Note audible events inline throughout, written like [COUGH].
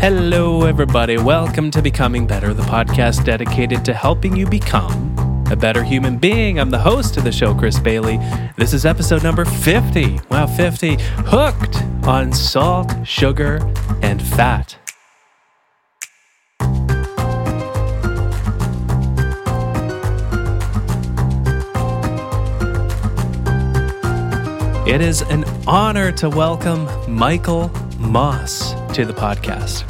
Hello, everybody. Welcome to Becoming Better, the podcast dedicated to helping you become a better human being. I'm the host of the show, Chris Bailey. This is episode number 50. Wow, 50. Hooked on salt, sugar, and fat. It is an honor to welcome Michael Moss to the podcast.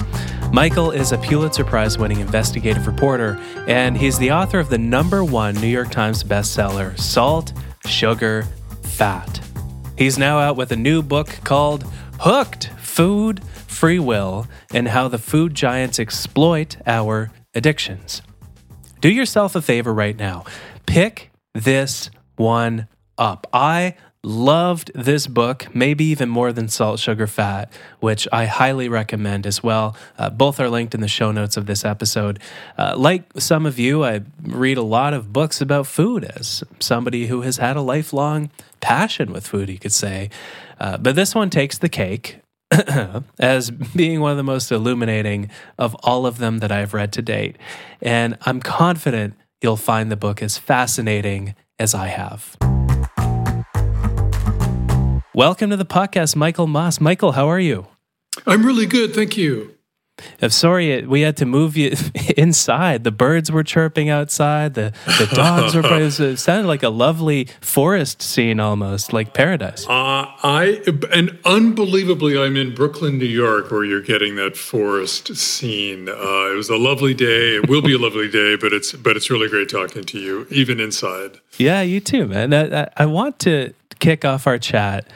Michael is a Pulitzer Prize winning investigative reporter, and he's the author of the number one New York Times bestseller, Salt, Sugar, Fat. He's now out with a new book called Hooked Food, Free Will, and How the Food Giants Exploit Our Addictions. Do yourself a favor right now. Pick this one up. I Loved this book, maybe even more than Salt, Sugar, Fat, which I highly recommend as well. Uh, both are linked in the show notes of this episode. Uh, like some of you, I read a lot of books about food as somebody who has had a lifelong passion with food, you could say. Uh, but this one takes the cake. [COUGHS] as being one of the most illuminating of all of them that I've read to date. And I'm confident you'll find the book as fascinating as I have. Welcome to the podcast, Michael Moss. Michael, how are you? I'm really good, thank you. I'm sorry we had to move you [LAUGHS] inside. The birds were chirping outside. The the [LAUGHS] dogs were. it sounded like a lovely forest scene, almost like paradise. Uh, I and unbelievably, I'm in Brooklyn, New York, where you're getting that forest scene. Uh, it was a lovely day. It will be a lovely day, but it's but it's really great talking to you, even inside. Yeah, you too, man. I, I want to kick off our chat.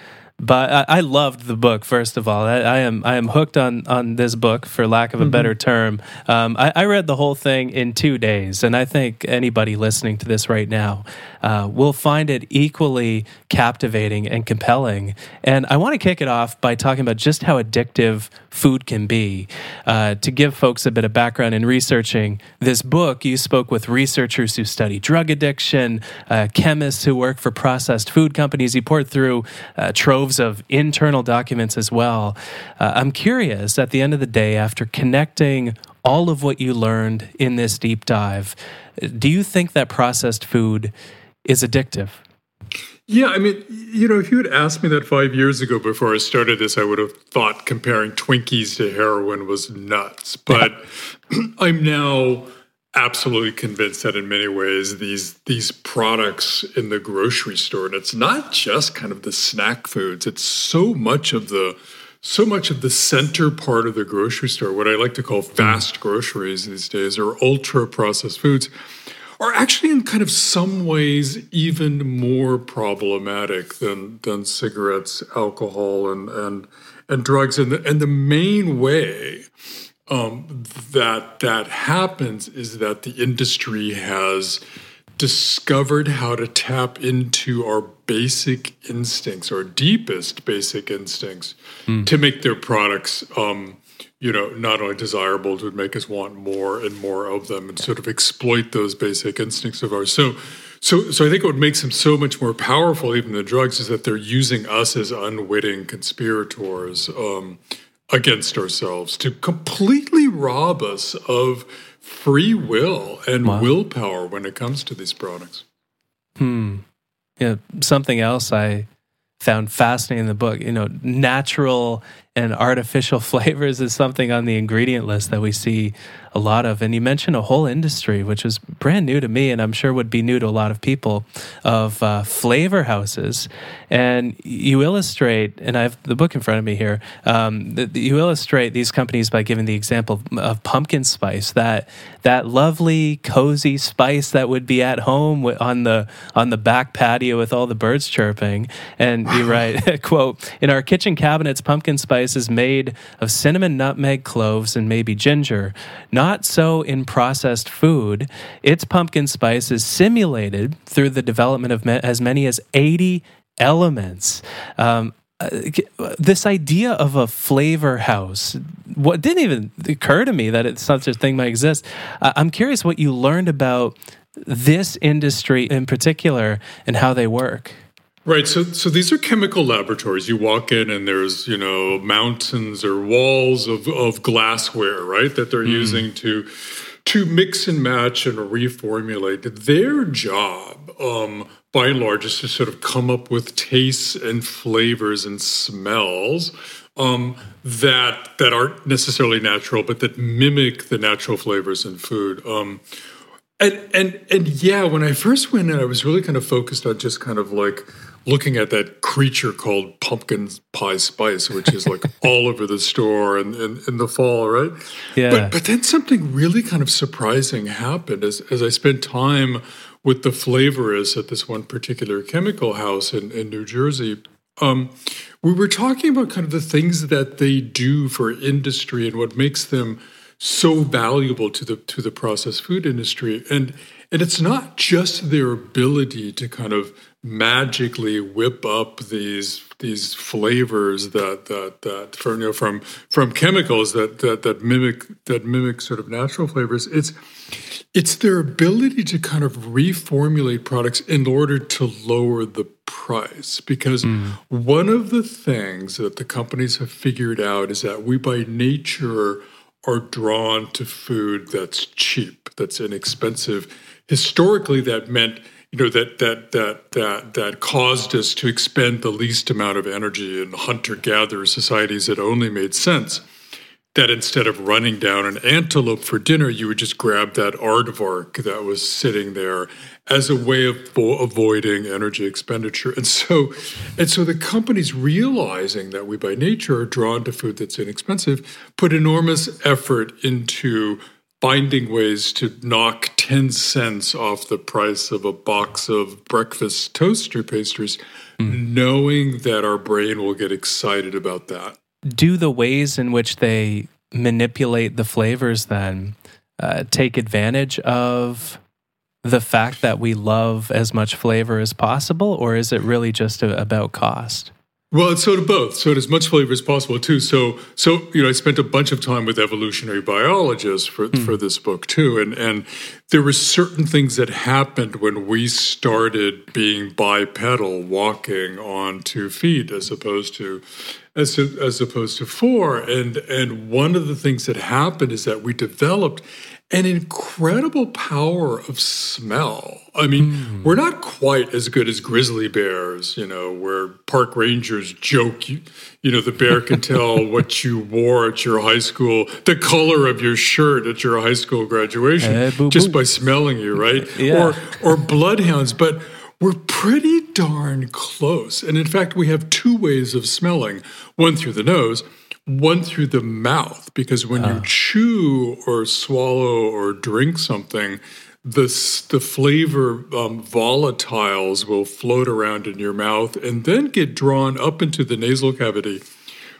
But I, I loved the book. First of all, I, I, am I am hooked on on this book, for lack of a mm-hmm. better term. Um, I, I, read the whole thing in two days, and I think anybody listening to this right now uh, will find it equally captivating and compelling. And I want to kick it off by talking about just how addictive food can be. Uh, to give folks a bit of background in researching this book, you spoke with researchers who study drug addiction, uh, chemists who work for processed food companies. You poured through uh, troves of internal documents as well. Uh, I'm curious at the end of the day, after connecting all of what you learned in this deep dive, do you think that processed food is addictive. Yeah, I mean, you know, if you had asked me that five years ago before I started this, I would have thought comparing Twinkies to heroin was nuts. But [CLEARS THROAT] I'm now absolutely convinced that in many ways these these products in the grocery store, and it's not just kind of the snack foods, it's so much of the so much of the center part of the grocery store, what I like to call fast groceries these days, are ultra processed foods are actually in kind of some ways even more problematic than than cigarettes, alcohol, and and and drugs. And the, and the main way um, that that happens is that the industry has discovered how to tap into our basic instincts, our deepest basic instincts, mm. to make their products um, you know, not only desirable, to make us want more and more of them and sort of exploit those basic instincts of ours. So, so, so I think what makes them so much more powerful, even the drugs, is that they're using us as unwitting conspirators um, against ourselves to completely rob us of free will and wow. willpower when it comes to these products. Hmm. Yeah. Something else I found fascinating in the book, you know, natural and artificial [LAUGHS] flavors is something on the ingredient list that we see a lot of. And you mentioned a whole industry, which was brand new to me, and I'm sure would be new to a lot of people, of uh, flavor houses. And you illustrate, and I have the book in front of me here. Um, the, you illustrate these companies by giving the example of pumpkin spice, that that lovely, cozy spice that would be at home on the on the back patio with all the birds chirping. And you [LAUGHS] write, [LAUGHS] "quote In our kitchen cabinets, pumpkin spice." Is made of cinnamon, nutmeg, cloves, and maybe ginger. Not so in processed food. Its pumpkin spice is simulated through the development of as many as 80 elements. Um, uh, this idea of a flavor house what didn't even occur to me that it's such a thing might exist i'm curious what you learned about this industry in particular and how they work Right. So, so these are chemical laboratories. You walk in and there's, you know, mountains or walls of, of glassware, right, that they're mm. using to to mix and match and reformulate. Their job, um, by and large, is to sort of come up with tastes and flavors and smells um, that that aren't necessarily natural, but that mimic the natural flavors in food. Um, and and and yeah, when I first went in, I was really kind of focused on just kind of like looking at that creature called pumpkin pie spice, which is like [LAUGHS] all over the store in, in, in, the fall, right? Yeah. But but then something really kind of surprising happened as as I spent time with the flavorists at this one particular chemical house in, in New Jersey. Um, we were talking about kind of the things that they do for industry and what makes them so valuable to the to the processed food industry and and it's not just their ability to kind of magically whip up these these flavors that that that from you know from from chemicals that that that mimic that mimic sort of natural flavors. It's it's their ability to kind of reformulate products in order to lower the price. Because mm. one of the things that the companies have figured out is that we by nature are drawn to food that's cheap that's inexpensive. Historically that meant you know that that that that that caused us to expend the least amount of energy in hunter gatherer societies that only made sense that instead of running down an antelope for dinner you would just grab that aardvark that was sitting there as a way of vo- avoiding energy expenditure. And so and so the companies realizing that we by nature are drawn to food that's inexpensive put enormous effort into finding ways to knock 10 cents off the price of a box of breakfast toaster pastries, mm. knowing that our brain will get excited about that. Do the ways in which they manipulate the flavors then uh, take advantage of the fact that we love as much flavor as possible, or is it really just a, about cost? Well, it's sort of both. So it as much flavor as possible too. So so you know, I spent a bunch of time with evolutionary biologists for mm. for this book too, and and there were certain things that happened when we started being bipedal, walking on two feet as opposed to as as opposed to four. And and one of the things that happened is that we developed an incredible power of smell. I mean, mm. we're not quite as good as grizzly bears, you know, where park rangers joke, you, you know, the bear can [LAUGHS] tell what you wore at your high school, the color of your shirt at your high school graduation, boo, just boo. by smelling you, right? [LAUGHS] yeah. Or or bloodhounds, but we're pretty darn close. And in fact, we have two ways of smelling, one through the nose one through the mouth because when you ah. chew or swallow or drink something, the the flavor um, volatiles will float around in your mouth and then get drawn up into the nasal cavity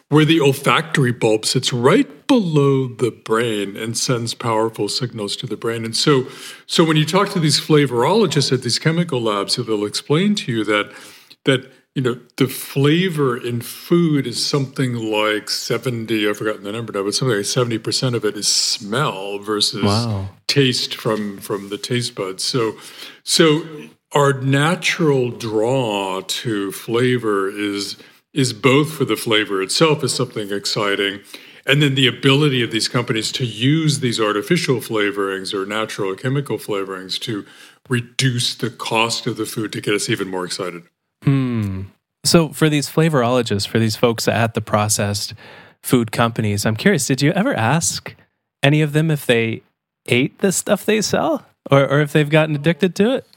where the olfactory bulb sits right below the brain and sends powerful signals to the brain. And so, so when you talk to these flavorologists at these chemical labs, they'll explain to you that that you know, the flavor in food is something like 70, I've forgotten the number now, but something like 70% of it is smell versus wow. taste from from the taste buds. So so our natural draw to flavor is is both for the flavor itself is something exciting and then the ability of these companies to use these artificial flavorings or natural chemical flavorings to reduce the cost of the food to get us even more excited. Hmm. So, for these flavorologists, for these folks at the processed food companies, I'm curious, did you ever ask any of them if they ate the stuff they sell or, or if they've gotten addicted to it? [LAUGHS]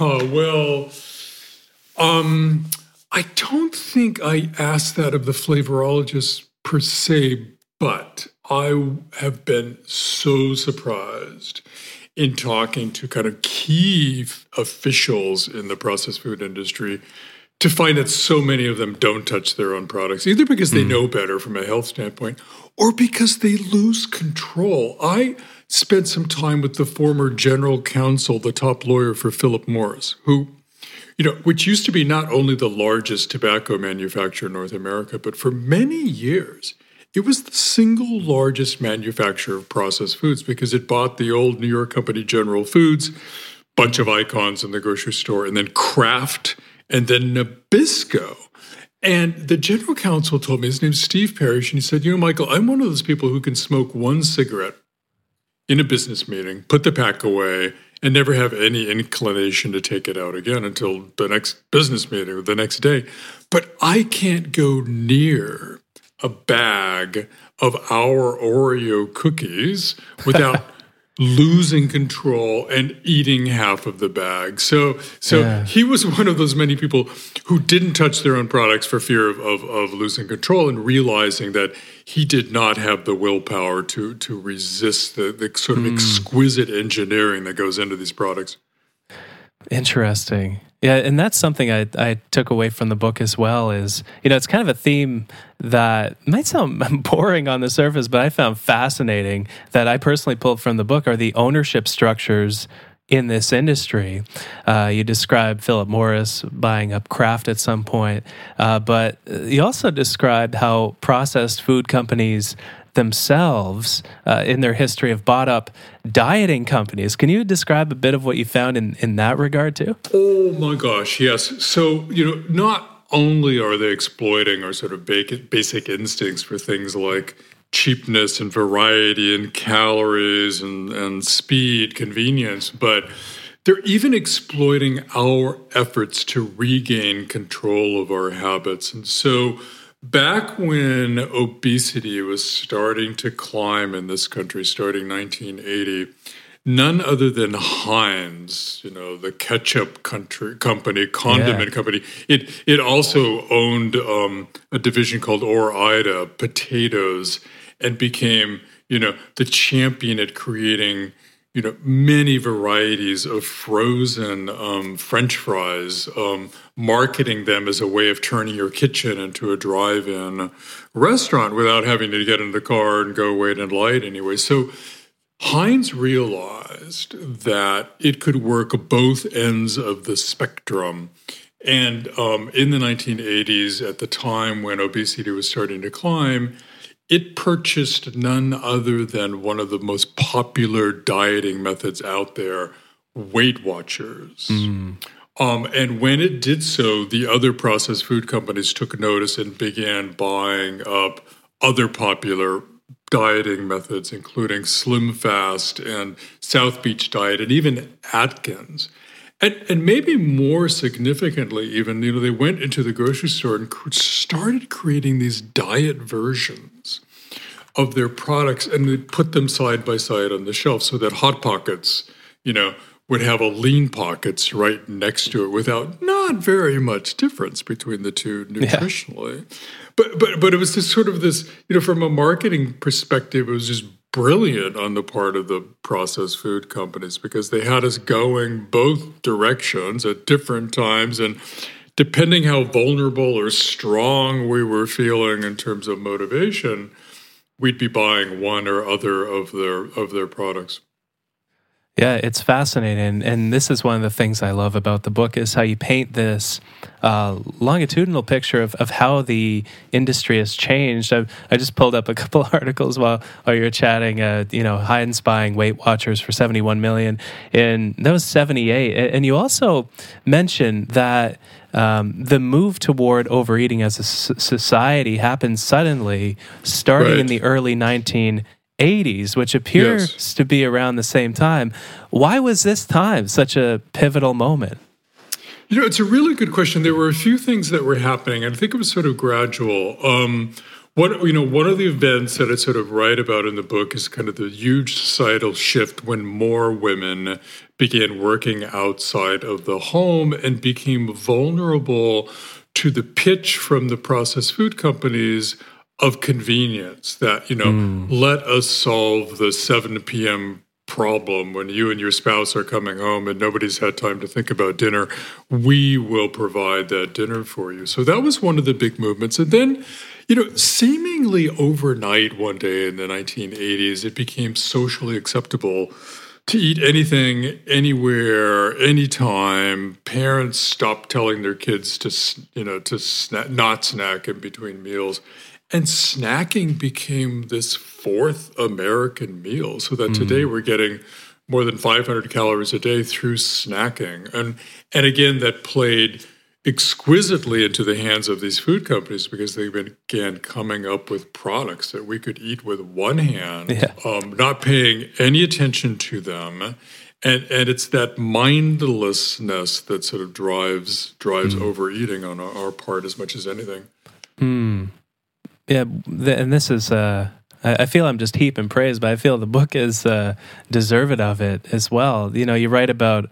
Oh, well, um, I don't think I asked that of the flavorologists per se, but I have been so surprised in talking to kind of key officials in the processed food industry to find that so many of them don't touch their own products, either because they mm. know better from a health standpoint or because they lose control. I spent some time with the former general counsel, the top lawyer for Philip Morris, who, you know, which used to be not only the largest tobacco manufacturer in North America, but for many years, it was the single largest manufacturer of processed foods because it bought the old New York company General Foods, bunch of icons in the grocery store, and then Kraft and then Nabisco. And the general counsel told me, his name's Steve Parrish, and he said, You know, Michael, I'm one of those people who can smoke one cigarette in a business meeting, put the pack away, and never have any inclination to take it out again until the next business meeting or the next day. But I can't go near a bag of our Oreo cookies without [LAUGHS] losing control and eating half of the bag. So so yeah. he was [LAUGHS] one of those many people who didn't touch their own products for fear of, of, of, losing control and realizing that he did not have the willpower to to resist the, the sort of mm. exquisite engineering that goes into these products. Interesting. Yeah, and that's something I, I took away from the book as well is, you know, it's kind of a theme that might sound [LAUGHS] boring on the surface, but I found fascinating that I personally pulled from the book are the ownership structures in this industry. Uh, you described Philip Morris buying up Kraft at some point, uh, but you also described how processed food companies themselves uh, in their history have bought up dieting companies. Can you describe a bit of what you found in, in that regard too? Oh my gosh, yes. So, you know, not only are they exploiting our sort of basic instincts for things like cheapness and variety and calories and, and speed, convenience, but they're even exploiting our efforts to regain control of our habits. And so, Back when obesity was starting to climb in this country, starting 1980, none other than Heinz, you know, the ketchup country company, condiment yeah. company. It it also owned um, a division called Ore-Ida potatoes, and became you know the champion at creating you know many varieties of frozen um, French fries, um, marketing them as a way of turning your kitchen into a drive-in restaurant without having to get in the car and go wait in light anyway. So Heinz realized that it could work both ends of the spectrum. And um, in the 1980s, at the time when obesity was starting to climb, it purchased none other than one of the most popular dieting methods out there, Weight Watchers. Mm. Um, and when it did so, the other processed food companies took notice and began buying up other popular dieting methods, including Slim Fast and South Beach Diet, and even Atkins. And, and maybe more significantly, even, you know, they went into the grocery store and started creating these diet versions of their products and they put them side by side on the shelf so that Hot Pockets, you know, would have a lean pockets right next to it without not very much difference between the two nutritionally. Yeah. But but but it was just sort of this, you know, from a marketing perspective, it was just brilliant on the part of the processed food companies because they had us going both directions at different times. And depending how vulnerable or strong we were feeling in terms of motivation we'd be buying one or other of their of their products yeah, it's fascinating, and this is one of the things I love about the book is how you paint this uh, longitudinal picture of, of how the industry has changed. I, I just pulled up a [LAUGHS] couple articles while while you're chatting. Uh, you know, Heinz buying Weight Watchers for 71 million, and that was 78. And you also mentioned that um, the move toward overeating as a society happened suddenly, starting right. in the early 19. 80s, which appears yes. to be around the same time. Why was this time such a pivotal moment? You know, it's a really good question. There were a few things that were happening, and I think it was sort of gradual. Um, one, you know, one of the events that I sort of write about in the book is kind of the huge societal shift when more women began working outside of the home and became vulnerable to the pitch from the processed food companies of convenience that, you know, mm. let us solve the 7 p.m. problem when you and your spouse are coming home and nobody's had time to think about dinner. We will provide that dinner for you. So that was one of the big movements. And then, you know, seemingly overnight one day in the 1980s, it became socially acceptable to eat anything, anywhere, anytime. Parents stopped telling their kids to, you know, to sna- not snack in between meals. And snacking became this fourth American meal, so that mm. today we're getting more than 500 calories a day through snacking. And and again, that played exquisitely into the hands of these food companies because they began coming up with products that we could eat with one hand, yeah. um, not paying any attention to them. And, and it's that mindlessness that sort of drives drives mm. overeating on our, our, part as much as anything. Mm. Yeah, and this is uh, I feel I'm just heaping praise, but I feel the book is uh, deserved of it as well. You know, you write about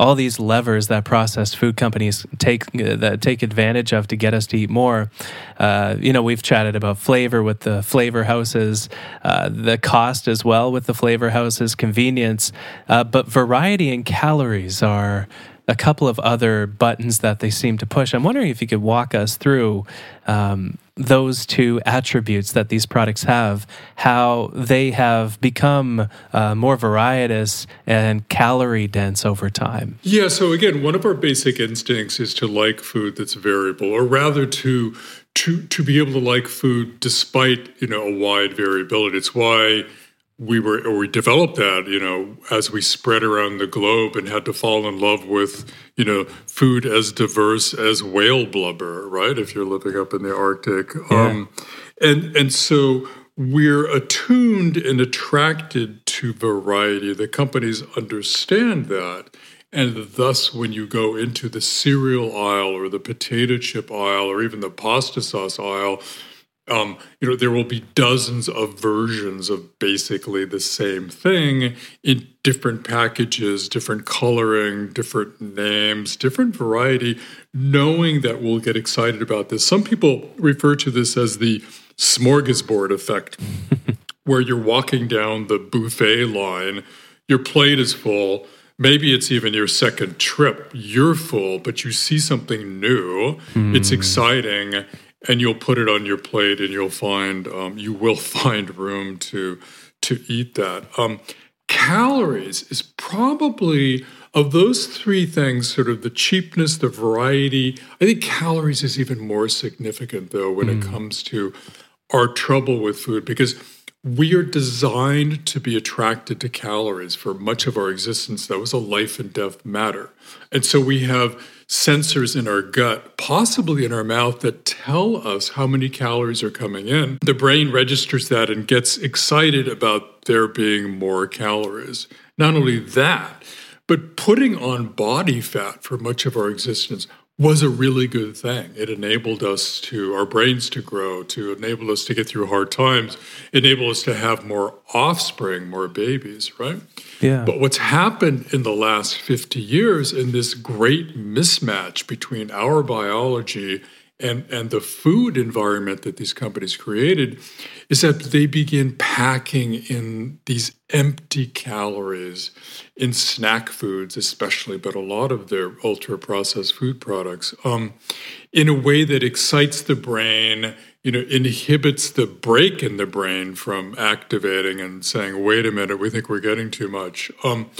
all these levers that processed food companies take uh, that take advantage of to get us to eat more. Uh, you know, we've chatted about flavor with the flavor houses, uh, the cost as well with the flavor houses, convenience, uh, but variety and calories are a couple of other buttons that they seem to push. I'm wondering if you could walk us through um, those two attributes that these products have, how they have become uh, more varietous and calorie dense over time. Yeah, so again, one of our basic instincts is to like food that's variable, or rather to to to be able to like food despite you know a wide variability. It's why we were or we developed that you know as we spread around the globe and had to fall in love with you know food as diverse as whale blubber right? If you're living up in the arctic. Yeah. um, and and so we're attuned and attracted to variety. The companies understand that. And thus when you go into the cereal aisle or the potato chip aisle or even the pasta sauce aisle um, you know, there will be dozens of versions of basically the same thing in different packages, different coloring, different names, different variety, knowing that we'll get excited about this. Some people refer to this as the smorgasbord effect, [LAUGHS] where you're walking down the buffet line, your plate is full. Maybe it's even your second trip. You're full, but you see something new. Mm. It's hmm. exciting and you'll put it on your plate and you'll find um, you will [LAUGHS] find room to to eat that um, calories is probably of those three things sort of the cheapness the variety i think calories is even more significant though when mm. it comes to our trouble with food because we are designed to be attracted to calories for much of our existence that was a life and death matter and so we have sensors in our gut, possibly in our mouth, that tell us how many calories are coming in. The brain registers that and gets excited about there being more calories. Not only that, but putting on body fat for much of our existence was a really good thing. It enabled us to, our brains to grow, to enable us to get through hard times, enable us to have more offspring, more babies, right? Yeah. But what's happened in the last 50 years in this great mismatch between our biology and, and the food environment that these companies created is that they begin packing in these empty calories in snack foods, especially, but a lot of their ultra processed food products, um, in a way that excites the brain, you know, inhibits the break in the brain from activating and saying, wait a minute, we think we're getting too much. Um,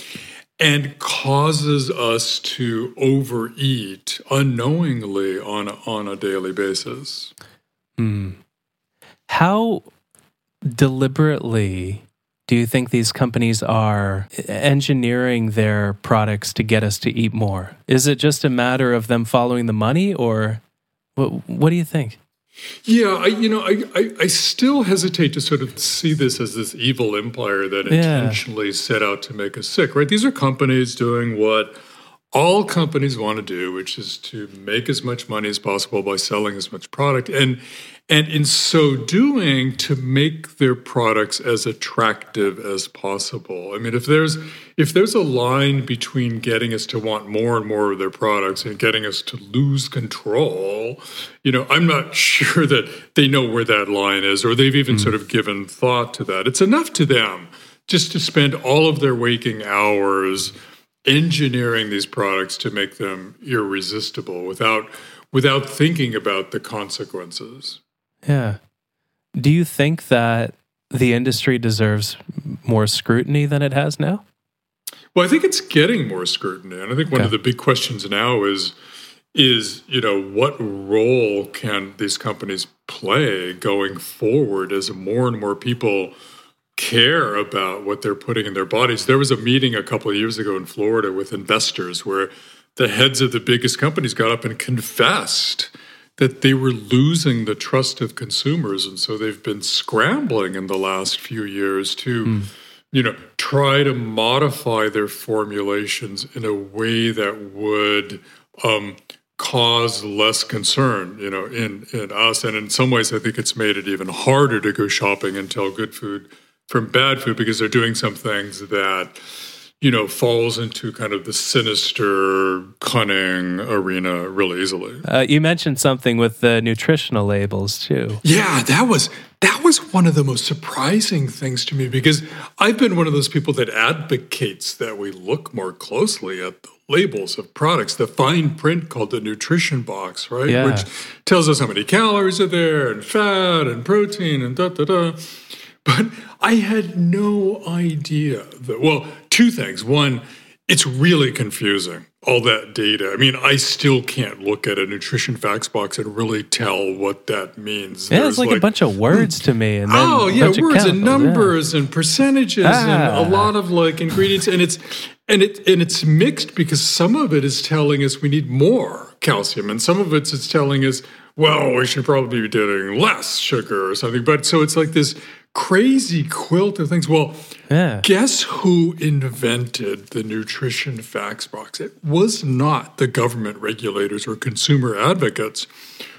and causes us to overeat unknowingly on on a daily basis. Hmm. How deliberately do you think these companies are engineering their products to get us to eat more? Is it just a matter of them following the money, or what, what do you think? Yeah, I, you know, I, I, I, still hesitate to sort of see this as this evil empire that yeah. intentionally set out to make us sick, right? These are companies doing what all companies want to do, which is to make as much money as possible by selling as much product. And and in so doing to make their products as attractive as possible. I mean if there's if there's a line between getting us to want more and more of their products and getting us to lose control you know i'm not [LAUGHS] sure that they know where that line is or they've even mm. sort of given thought to that. It's enough to them just to spend all of their waking hours engineering these products to make them irresistible without without thinking about the consequences yeah. Do you think that the industry deserves more scrutiny than it has now? Well, I think it's getting more scrutiny. And I think one okay. of the big questions now is is, you know, what role can these companies play going forward as more and more people care about what they're putting in their bodies? There was a meeting a couple of years ago in Florida with investors where the heads of the biggest companies got up and confessed that they were losing the trust of consumers. And so they've been scrambling in the last few years to, mm. you know, try to modify their formulations in a way that would um, cause less concern, you know, in, in us. And in some ways, I think it's made it even harder to go shopping and tell good food from bad food because they're doing some things that you know, falls into kind of the sinister, cunning arena really easily. Uh, you mentioned something with the nutritional labels too. Yeah, that was that was one of the most surprising things to me because I've been one of those people that advocates that we look more closely at the labels of products, the fine print called the nutrition box, right? Yeah. Which tells us how many calories are there and fat and protein and da da da. But I had no idea that, well, two things. One, it's really confusing, all that data. I mean, I still can't look at a nutrition facts box and really tell what that means. Yeah, There's it's like, like, a bunch of words to me. And oh, yeah, words and numbers yeah. and percentages ah. and a ah. lot of like ingredients. And it's and it and it's mixed because some of it is telling us we need more calcium, and some of it's it's telling us, well, we should probably be doing less sugar or something. But so it's like this crazy quilt of things. Well, yeah. guess who invented the nutrition facts box? It was not the government regulators or consumer advocates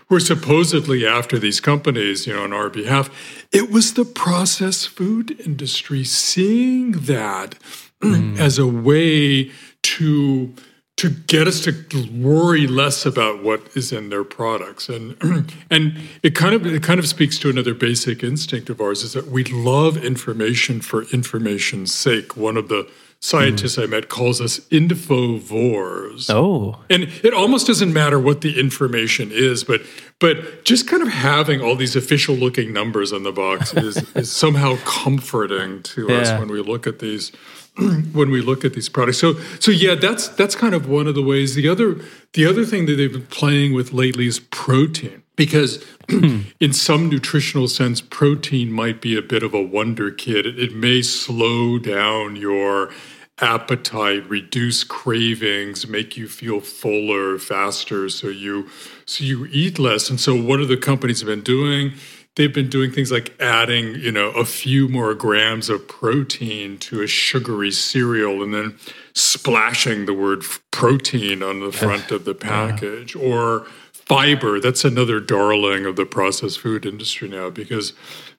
who are supposedly after these companies, you know, on our behalf. It was the processed food industry seeing that [CLEARS THROAT] mm. as a way to to get us to worry less about what is in their products and [CLEARS THROAT] and it kind of it kind of speaks to another basic instinct of ours is that we love information for information's sake one of the scientists mm. I met calls us infovores. Oh. And it almost doesn't matter what the information is, but but just kind of having all these official looking numbers on the box [LAUGHS] is, is somehow comforting to yeah. us when we look at these [CLEARS THROAT] when we look at these products. So so yeah, that's that's kind of one of the ways. The other the other thing that they've been playing with lately is protein because [CLEARS THROAT] in some nutritional sense protein might be a bit of a wonder kid. It, it may slow down your appetite, reduce cravings, make you feel fuller faster so you so you eat less. And so what are the companies have been doing? They've been doing things like adding, you know, a few more grams of protein to a sugary cereal and then splashing the word protein on the front of the [LAUGHS] package or fiber. That's another darling of the processed food industry now because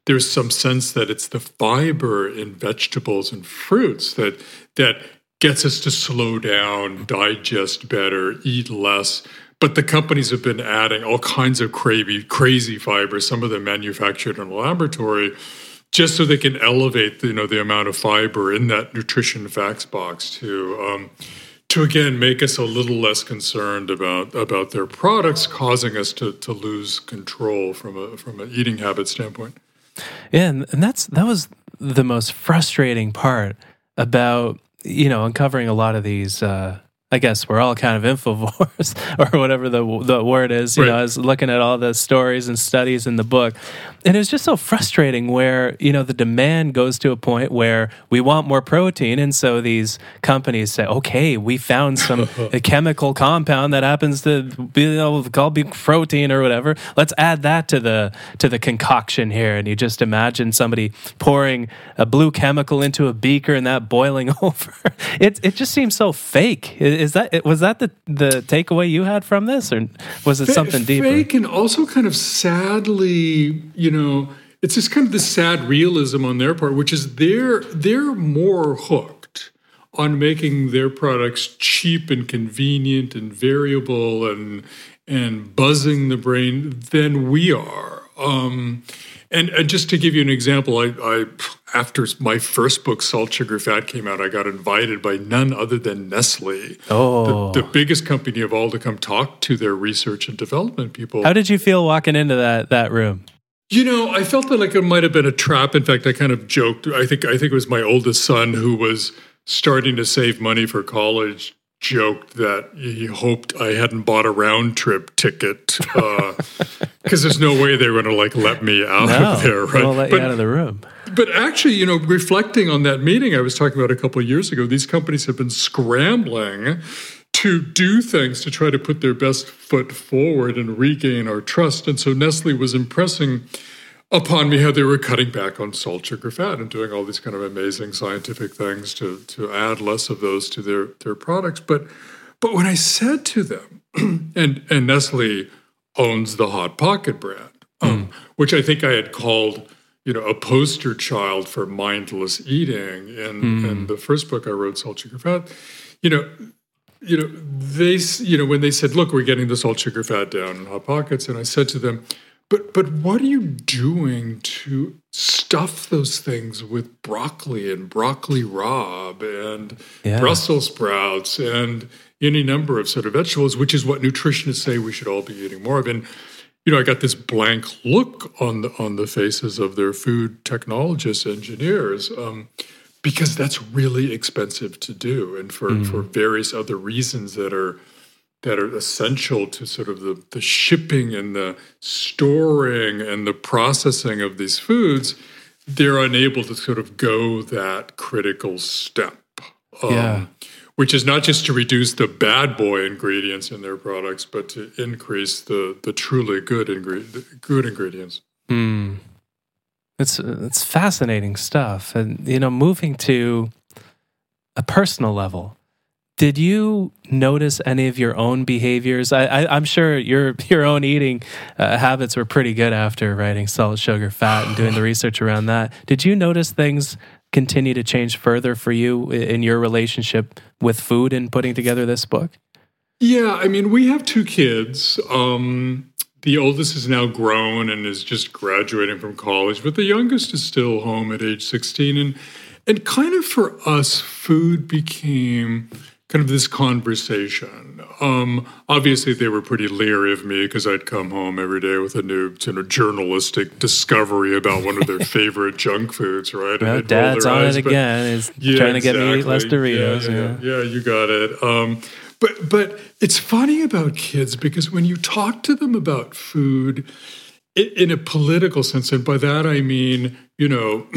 there's some sense that it's the fiber in vegetables and fruits that that gets us to slow down, digest better, eat less but the companies have been adding all kinds of crazy, crazy fibers, some of them manufactured in a laboratory, just so they can elevate you know the amount of fiber in that nutrition facts box to um, to again make us a little less concerned about about their products causing us to to lose control from a from an eating habit standpoint. Yeah, and, and that's that was the most frustrating part about you know uncovering a lot of these uh, I guess we're all kind of infovores [LAUGHS] or whatever the the word is. You right. know, I was looking at all the stories and studies in the book, and it was just so frustrating. Where you know the demand goes to a point where we want more protein, and so these companies say, "Okay, we found some [LAUGHS] chemical compound that happens to be you know, called protein or whatever. Let's add that to the to the concoction here." And you just imagine somebody pouring a blue chemical into a beaker and that boiling [LAUGHS] over. It it just seems so fake. It, is that was that the the takeaway you had from this, or was it something deeper? Fake and also kind of sadly, you know, it's just kind of the sad realism on their part, which is they're they're more hooked on making their products cheap and convenient and variable and and buzzing the brain than we are. Um, and, and, just to give you an example, I, I, after my first book, Salt, Sugar, Fat, came out, I got invited by none other than Nestle, oh. the, the, biggest company of all, to come talk to their research and development people. How did you feel walking into that that room? You know, I felt that like it might have been a trap. In fact, I kind of joked. I think I think it was my oldest son who was starting to save money for college joked that he hoped I hadn't bought a round trip ticket because uh, [LAUGHS] there's no way they were going to like let me out no, of there. Right? Let but, you out of the room. But actually, you know, reflecting on that meeting I was talking about a couple years ago, these companies have been scrambling to do things to try to put their best foot forward and regain our trust. And so Nestle was impressing upon me how they were cutting back on salt, sugar, fat, and doing all these kind of amazing scientific things to to add less of those to their their products. But but when I said to them, [CLEARS THROAT] and and Nestle owns the Hot Pocket brand, um, mm. which I think I had called you know a poster child for mindless eating in, mm. in the first book I wrote, Salt, Sugar, Fat. You know, you know they you know when they said, look, we're getting the salt, sugar, fat down in Hot Pockets, and I said to them but but what are you doing to stuff those things with broccoli and broccoli rabe and yeah. Brussels sprouts and any number of sort of vegetables, which is what nutritionists say we should all be eating more of. And you know, I got this blank look on the on the faces of their food technologists, engineers, um, because that's really expensive to do, and for mm. for various other reasons that are that are essential to sort of the, the shipping and the storing and the processing of these foods, they're unable to sort of go that critical step. Um, yeah. Which is not just to reduce the bad boy ingredients in their products, but to increase the the truly good ingre- good ingredients. Mm. It's it's fascinating stuff, and you know, moving to a personal level, did you notice any of your own behaviors? I, am sure your [LAUGHS] your own eating uh, habits were pretty good after writing Salt, Sugar, Fat, and doing the [SIGHS] research around that. Did you notice things continue to change further for you in your relationship with food and putting together this book? Yeah, I mean, we have two kids. Um, the oldest is now grown and is just graduating from college, but the youngest is still home at age 16. And and kind of for us, food became kind of this conversation. Um, obviously, they were pretty leery of me because I'd come home every day with a new you know, journalistic discovery about one of their [LAUGHS] favorite junk foods, right? Well, Dad's on eyes, it again. He's yeah, trying to get exactly. me to eat less Doritos. Yeah, yeah, yeah. yeah you got it. Um, but but it's funny about kids because when you talk to them about food in a political sense, and by that I mean, you know. [CLEARS THROAT]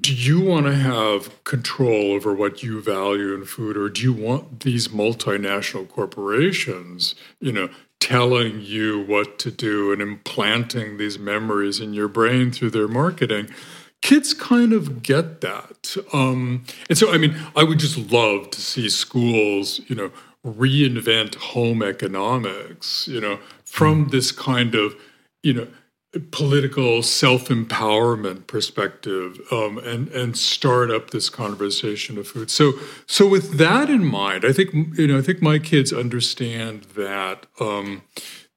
do you want to have control over what you value in food or do you want these multinational corporations you know telling you what to do and implanting these memories in your brain through their marketing? Kids kind of get that um, and so i mean i would just love to see schools you know reinvent home economics you know from this kind of you know political self-empowerment perspective um, and and start up this conversation of food. So so with that in mind i think you know i think my kids understand that um,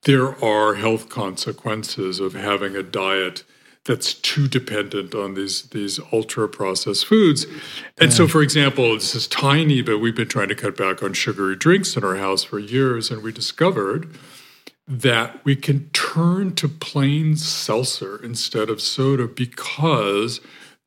there are health consequences of having a diet that's too dependent on these these ultra processed foods. And so for example this is tiny but we've been trying to cut back on sugary drinks in our house for years and we discovered that we can turn to plain seltzer instead of soda because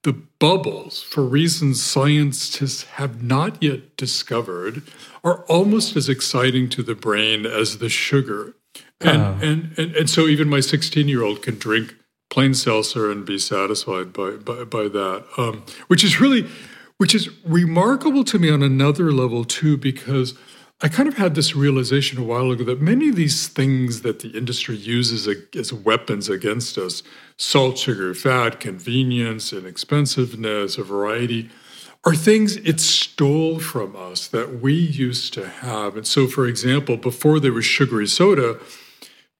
the bubbles, for reasons scientists have not yet discovered, are almost as exciting to the brain as the sugar. And, oh. and, and, and so even my 16 year old can drink plain seltzer and be satisfied by, by, by that, um, which is really, which is remarkable to me on another level too, because I kind of had this realization a while ago that many of these things that the industry uses as weapons against us salt, sugar, fat, convenience, inexpensiveness, a variety are things it stole from us that we used to have. And so, for example, before there was sugary soda,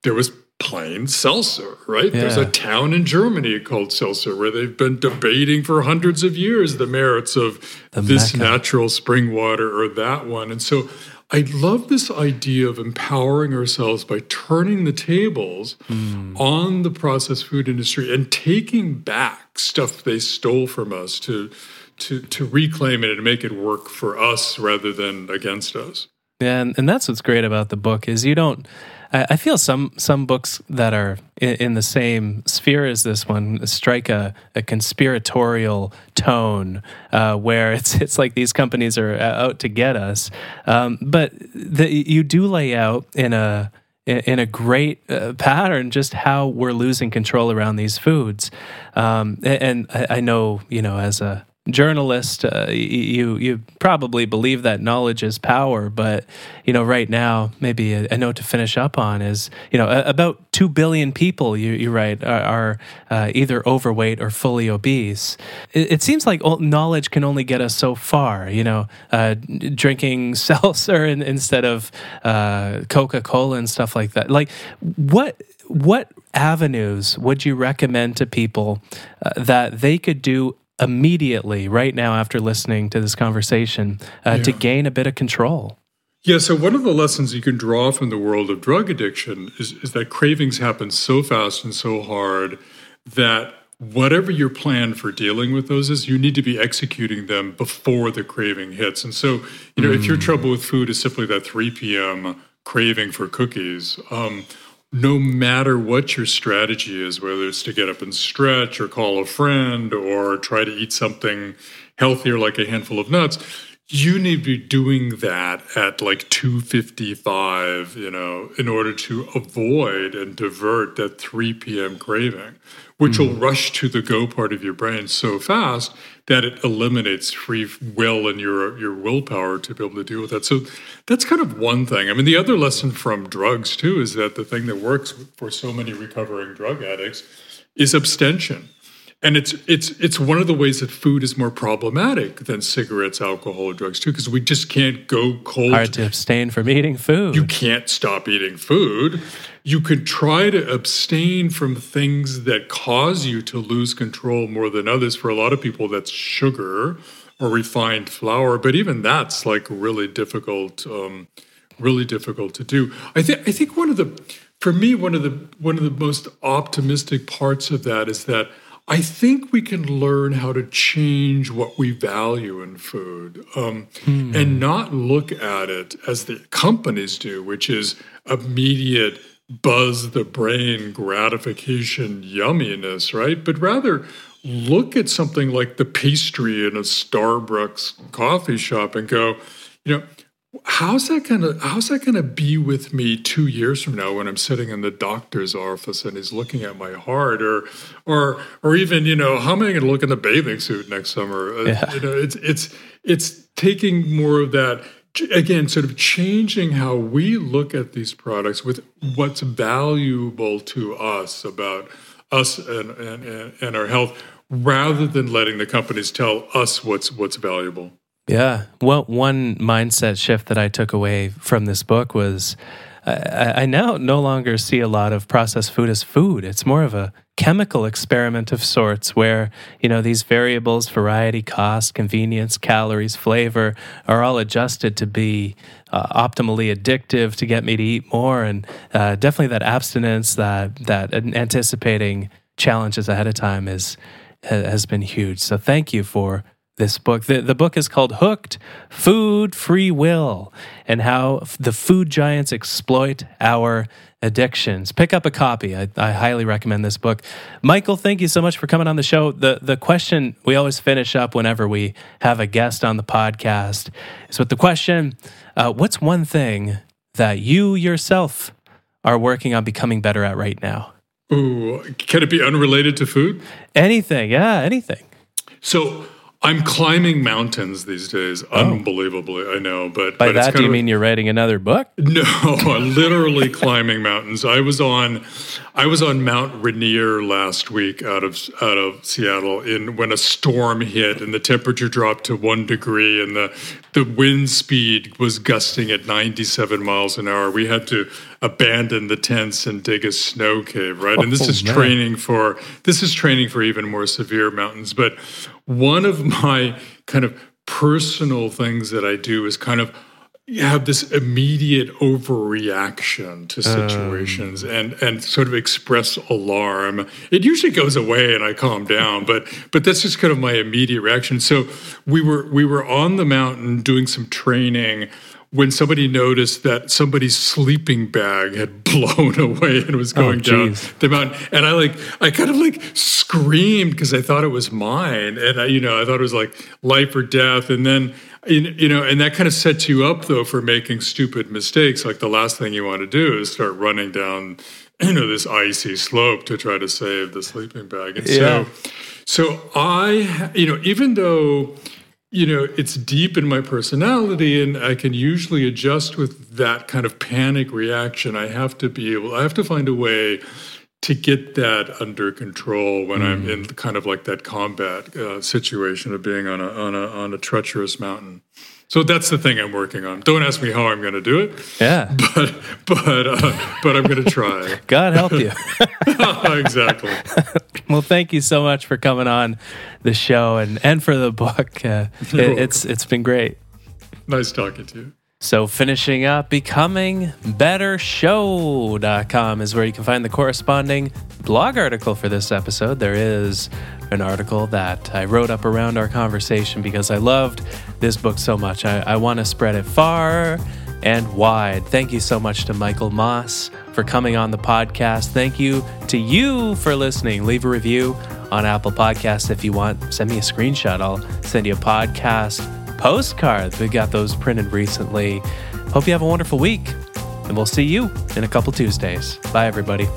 there was plain seltzer, right? Yeah. There's a town in Germany called Seltzer where they've been debating for hundreds of years the merits of the this natural spring water or that one. And so I love this idea of empowering ourselves by turning the tables mm. on the processed food industry and taking back stuff they stole from us to to to reclaim it and make it work for us rather than against us. Yeah, and, and that's what's great about the book is you don't I, feel some some books that are in, in, the same sphere as this one strike a, a conspiratorial tone uh, where [LAUGHS] it's it's like these companies are out to get us. Um, but the, you do lay out in a in a great uh, pattern just how we're losing control around these foods. Um, and, and I, I know, you know, as a journalist, uh, you you probably believe that knowledge is power. But you know, right now, maybe a, a note to finish up on is you know about two billion people. You you write are, are uh, either overweight or fully obese. It, it, seems like knowledge can only get us so far. You know, uh, drinking [LAUGHS] seltzer in, instead of uh, Coca Cola and stuff like that. Like what what avenues would you recommend to people uh, that they could do immediately right now after listening to this conversation uh, yeah. to gain a bit of control? Yeah, so one of the lessons you can draw from the world of drug addiction is, is that cravings happen so fast and so hard that whatever your plan for dealing with those is, you need to be executing them before the craving hits. And so, you know, mm. if your trouble with food is simply that 3 p.m. craving for cookies, um, no matter what your strategy is, whether it's to get up and stretch or call a friend or try to eat something healthier like a handful of nuts, you need to be doing that at like 255 you know in order to avoid and divert that 3 p.m craving which mm. will rush to the go part of your brain so fast that it eliminates free will and your your willpower to be able to deal with that so that's kind of one thing i mean the other lesson from drugs too is that the thing that works for so many recovering drug addicts is abstention and it's it's it's one of the ways that food is more problematic than cigarettes, alcohol, or drugs too, because we just can't go cold. Hard to abstain from eating food. You can't stop eating food. You could try to abstain from things that cause you to lose control more than others. For a lot of people, that's sugar or refined flour, but even that's like really difficult, um, really difficult to do. I think I think one of the for me one of the one of the most optimistic parts of that is that I think we can learn how to change what we value in food um, hmm. and not look at it as the companies do, which is immediate buzz the brain gratification yumminess, right? But rather look at something like the pastry in a Starbucks coffee shop and go, you know, how's that gonna how's that gonna be with me two years from now when I'm sitting in the doctor's office and he's looking at my heart? Or or or even you know how am I gonna look in the bathing suit next summer? Uh, you know it's it's it's taking more of that again sort of changing how we look at these products with what's valuable to us about us and and, and our health rather than letting the companies tell us what's what's valuable yeah. Well, one mindset shift that I took away from this book was I, I, now no longer see a lot of processed food as food. It's more of a chemical experiment of sorts where, you know, these variables, variety, cost, convenience, calories, flavor, are all adjusted to be uh, optimally addictive to get me to eat more. And uh, definitely that abstinence, that, that anticipating challenges ahead of time is, has been huge. So thank you for this book. The, the book is called Hooked Food Free Will and How the Food Giants Exploit Our Addictions. Pick up a copy. I, I, highly recommend this book. Michael, thank you so much for coming on the show. The, the question we always finish up whenever we have a guest on the podcast is with the question uh, What's one thing that you yourself are working on becoming better at right now? Ooh, can it be unrelated to food? Anything, yeah, anything. So, I'm climbing mountains these days, oh. unbelievably. I know, but by but that do you of, mean you're writing another book? No, [LAUGHS] literally climbing mountains. I was on, I was on Mount Rainier last week out of out of Seattle in when a storm hit and the temperature dropped to one degree and the the wind speed was gusting at 97 miles an hour. We had to abandon the tents and dig a snow cave, right? And this oh, is man. training for this is training for even more severe mountains. But one of my kind of personal things that I do is kind of have this immediate overreaction to situations um. and and sort of express alarm. It usually goes away and I calm down, but but that's just kind of my immediate reaction. So we were we were on the mountain doing some training when somebody noticed that somebody's sleeping bag had [LAUGHS] blown away and was oh, going oh, down the mountain. And i like i kind of like screamed because i thought it was mine. And i you know i thought it was like life or death. And then you know and that kind of sets you up though for making stupid mistakes. Like the last thing you want to do is start running down [CLEARS THROAT] you know this icy slope to try to save the sleeping bag. And yeah. so so I you know even though you know it's deep in my personality and I can usually adjust with that kind of panic reaction, I have to be able I have to find a way to get that under control when mm. I'm in kind of like that combat uh, situation of being on a on a on a treacherous mountain. So that's the thing I'm working on. Don't ask me how I'm going to do it. Yeah. [LAUGHS] But but uh, but I'm going to try. [LAUGHS] God help you. [LAUGHS] exactly. well, thank you so much for coming on the show and and for the book. Uh, it, it's it's been great. Nice talking to you. So, finishing up, becomingbettershow.com is where you can find the corresponding blog article for this episode. There is an article that I wrote up around our conversation because I loved this book so much. I, I want to spread it far and wide. Thank you so much to Michael Moss for coming on the podcast. Thank you to you for listening. Leave a review on Apple Podcasts if you want. Send me a screenshot. I'll send you a podcast postcard. We got those printed recently. Hope you have a wonderful week, and we'll see you in a couple Tuesdays. Bye, everybody.